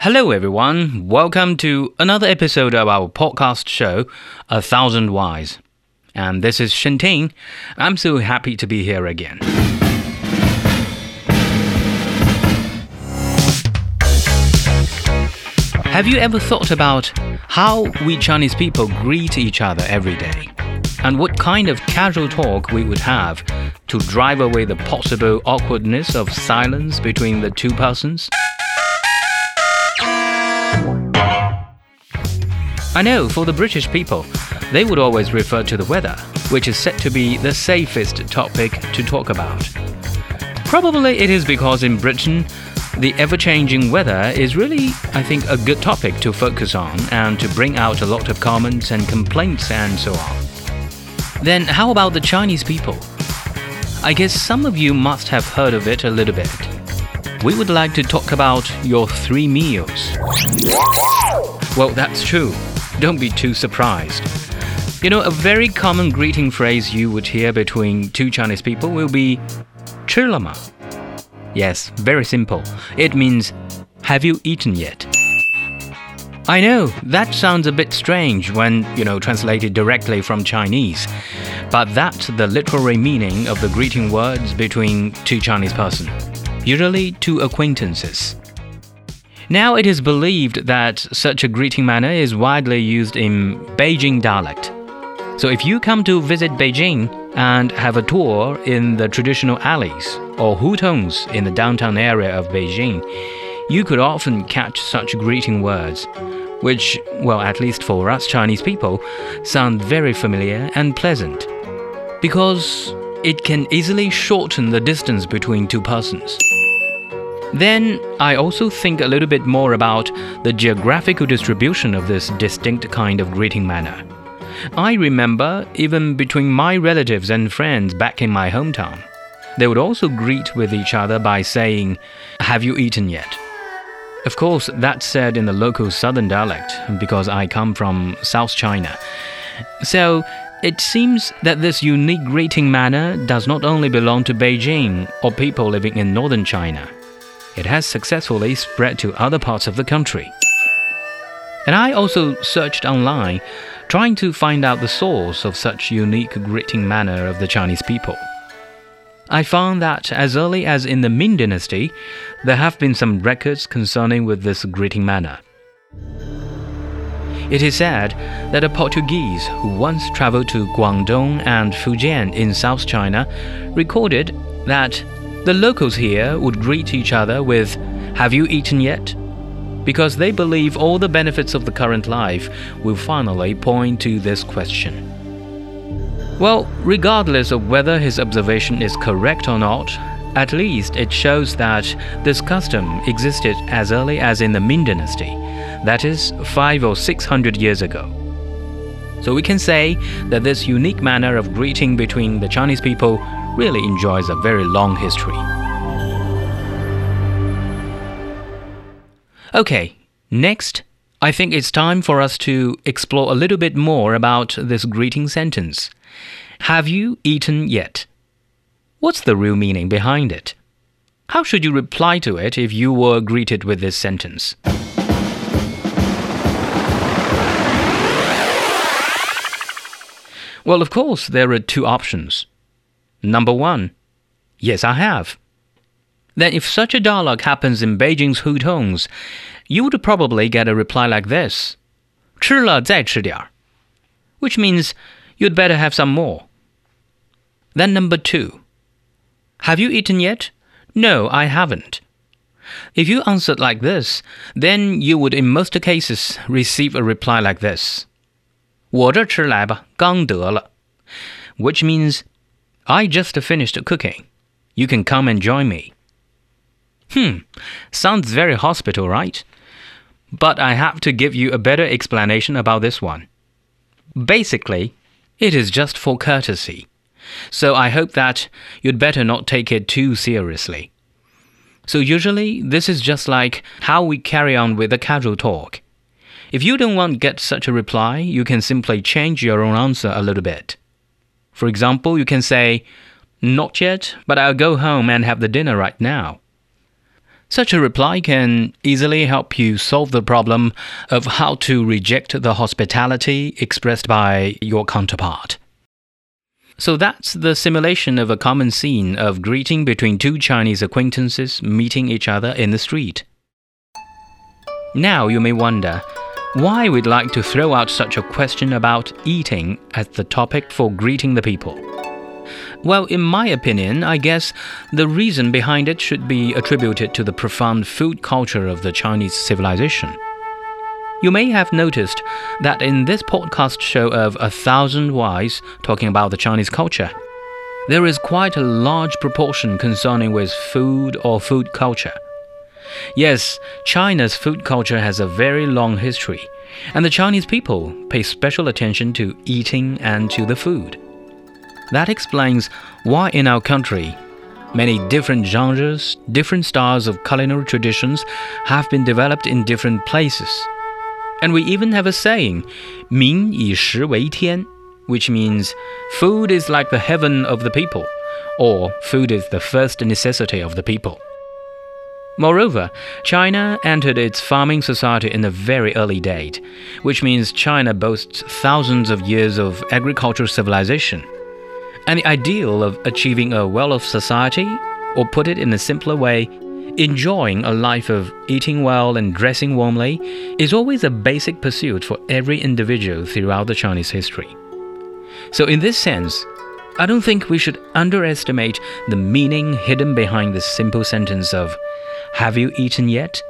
Hello, everyone. Welcome to another episode of our podcast show, A Thousand Whys. And this is Shenting. I'm so happy to be here again. Have you ever thought about how we Chinese people greet each other every day? And what kind of casual talk we would have to drive away the possible awkwardness of silence between the two persons? I know for the British people, they would always refer to the weather, which is said to be the safest topic to talk about. Probably it is because in Britain, the ever changing weather is really, I think, a good topic to focus on and to bring out a lot of comments and complaints and so on. Then, how about the Chinese people? I guess some of you must have heard of it a little bit. We would like to talk about your three meals. Well, that's true Don't be too surprised. You know, a very common greeting phrase you would hear between two Chinese people will be 吃了吗? Yes, very simple. It means, have you eaten yet? I know, that sounds a bit strange when, you know, translated directly from Chinese. But that's the literary meaning of the greeting words between two Chinese persons, usually two acquaintances. Now it is believed that such a greeting manner is widely used in Beijing dialect. So if you come to visit Beijing and have a tour in the traditional alleys or hutongs in the downtown area of Beijing, you could often catch such greeting words, which, well, at least for us Chinese people, sound very familiar and pleasant. Because it can easily shorten the distance between two persons. Then I also think a little bit more about the geographical distribution of this distinct kind of greeting manner. I remember even between my relatives and friends back in my hometown, they would also greet with each other by saying, Have you eaten yet? Of course, that's said in the local southern dialect because I come from South China. So, it seems that this unique greeting manner does not only belong to Beijing or people living in northern China it has successfully spread to other parts of the country. And I also searched online, trying to find out the source of such unique greeting manner of the Chinese people. I found that as early as in the Ming Dynasty, there have been some records concerning with this greeting manner. It is said that a Portuguese who once traveled to Guangdong and Fujian in South China recorded that the locals here would greet each other with, Have you eaten yet? Because they believe all the benefits of the current life will finally point to this question. Well, regardless of whether his observation is correct or not, at least it shows that this custom existed as early as in the Ming Dynasty, that is, five or six hundred years ago. So we can say that this unique manner of greeting between the Chinese people really enjoys a very long history. Okay, next, I think it's time for us to explore a little bit more about this greeting sentence. Have you eaten yet? What's the real meaning behind it? How should you reply to it if you were greeted with this sentence? Well, of course, there are two options. Number one, yes, I have. Then, if such a dialogue happens in Beijing's hutongs, you would probably get a reply like this 吃了再吃点儿, which means you'd better have some more. Then, number two, have you eaten yet? No, I haven't. If you answered like this, then you would in most cases receive a reply like this 我这吃来吧，刚得了, which means I just finished cooking. You can come and join me. Hmm, sounds very hospital, right? But I have to give you a better explanation about this one. Basically, it is just for courtesy. So I hope that you'd better not take it too seriously. So usually, this is just like how we carry on with a casual talk. If you don't want to get such a reply, you can simply change your own answer a little bit. For example, you can say, Not yet, but I'll go home and have the dinner right now. Such a reply can easily help you solve the problem of how to reject the hospitality expressed by your counterpart. So that's the simulation of a common scene of greeting between two Chinese acquaintances meeting each other in the street. Now you may wonder why we'd like to throw out such a question about eating as the topic for greeting the people. Well, in my opinion, I guess the reason behind it should be attributed to the profound food culture of the Chinese civilization. You may have noticed that in this podcast show of A Thousand Whys talking about the Chinese culture, there is quite a large proportion concerning with food or food culture. Yes, China's food culture has a very long history, and the Chinese people pay special attention to eating and to the food. That explains why in our country, many different genres, different styles of culinary traditions have been developed in different places. And we even have a saying, 民以食为天, which means food is like the heaven of the people, or food is the first necessity of the people. Moreover, China entered its farming society in a very early date, which means China boasts thousands of years of agricultural civilization. And the ideal of achieving a well off society, or put it in a simpler way, enjoying a life of eating well and dressing warmly, is always a basic pursuit for every individual throughout the Chinese history. So, in this sense, I don't think we should underestimate the meaning hidden behind this simple sentence of, Have you eaten yet?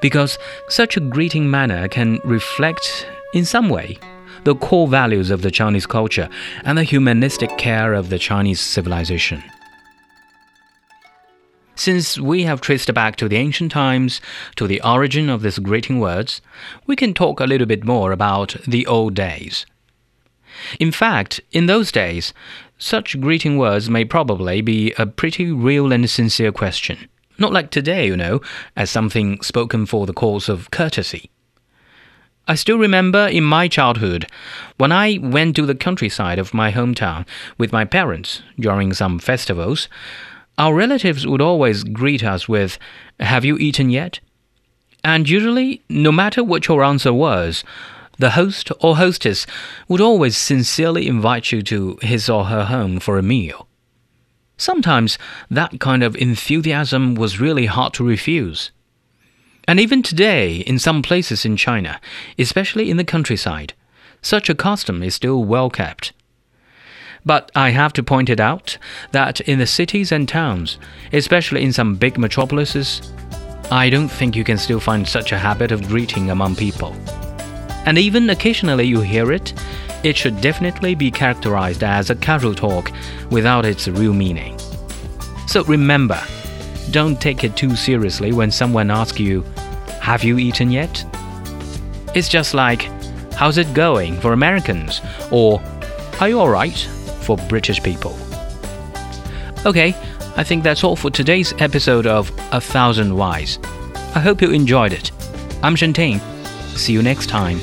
Because such a greeting manner can reflect, in some way, the core values of the Chinese culture and the humanistic care of the Chinese civilization. Since we have traced back to the ancient times, to the origin of these greeting words, we can talk a little bit more about the old days. In fact, in those days, such greeting words may probably be a pretty real and sincere question. Not like today, you know, as something spoken for the cause of courtesy. I still remember in my childhood when I went to the countryside of my hometown with my parents during some festivals, our relatives would always greet us with, Have you eaten yet? And usually, no matter what your answer was, the host or hostess would always sincerely invite you to his or her home for a meal. Sometimes that kind of enthusiasm was really hard to refuse. And even today, in some places in China, especially in the countryside, such a custom is still well kept. But I have to point it out that in the cities and towns, especially in some big metropolises, I don't think you can still find such a habit of greeting among people. And even occasionally you hear it, it should definitely be characterized as a casual talk without its real meaning. So remember, don't take it too seriously when someone asks you, Have you eaten yet? It's just like, How's it going for Americans? Or, Are you alright for British people? Okay, I think that's all for today's episode of A Thousand Whys. I hope you enjoyed it. I'm Shantain. See you next time.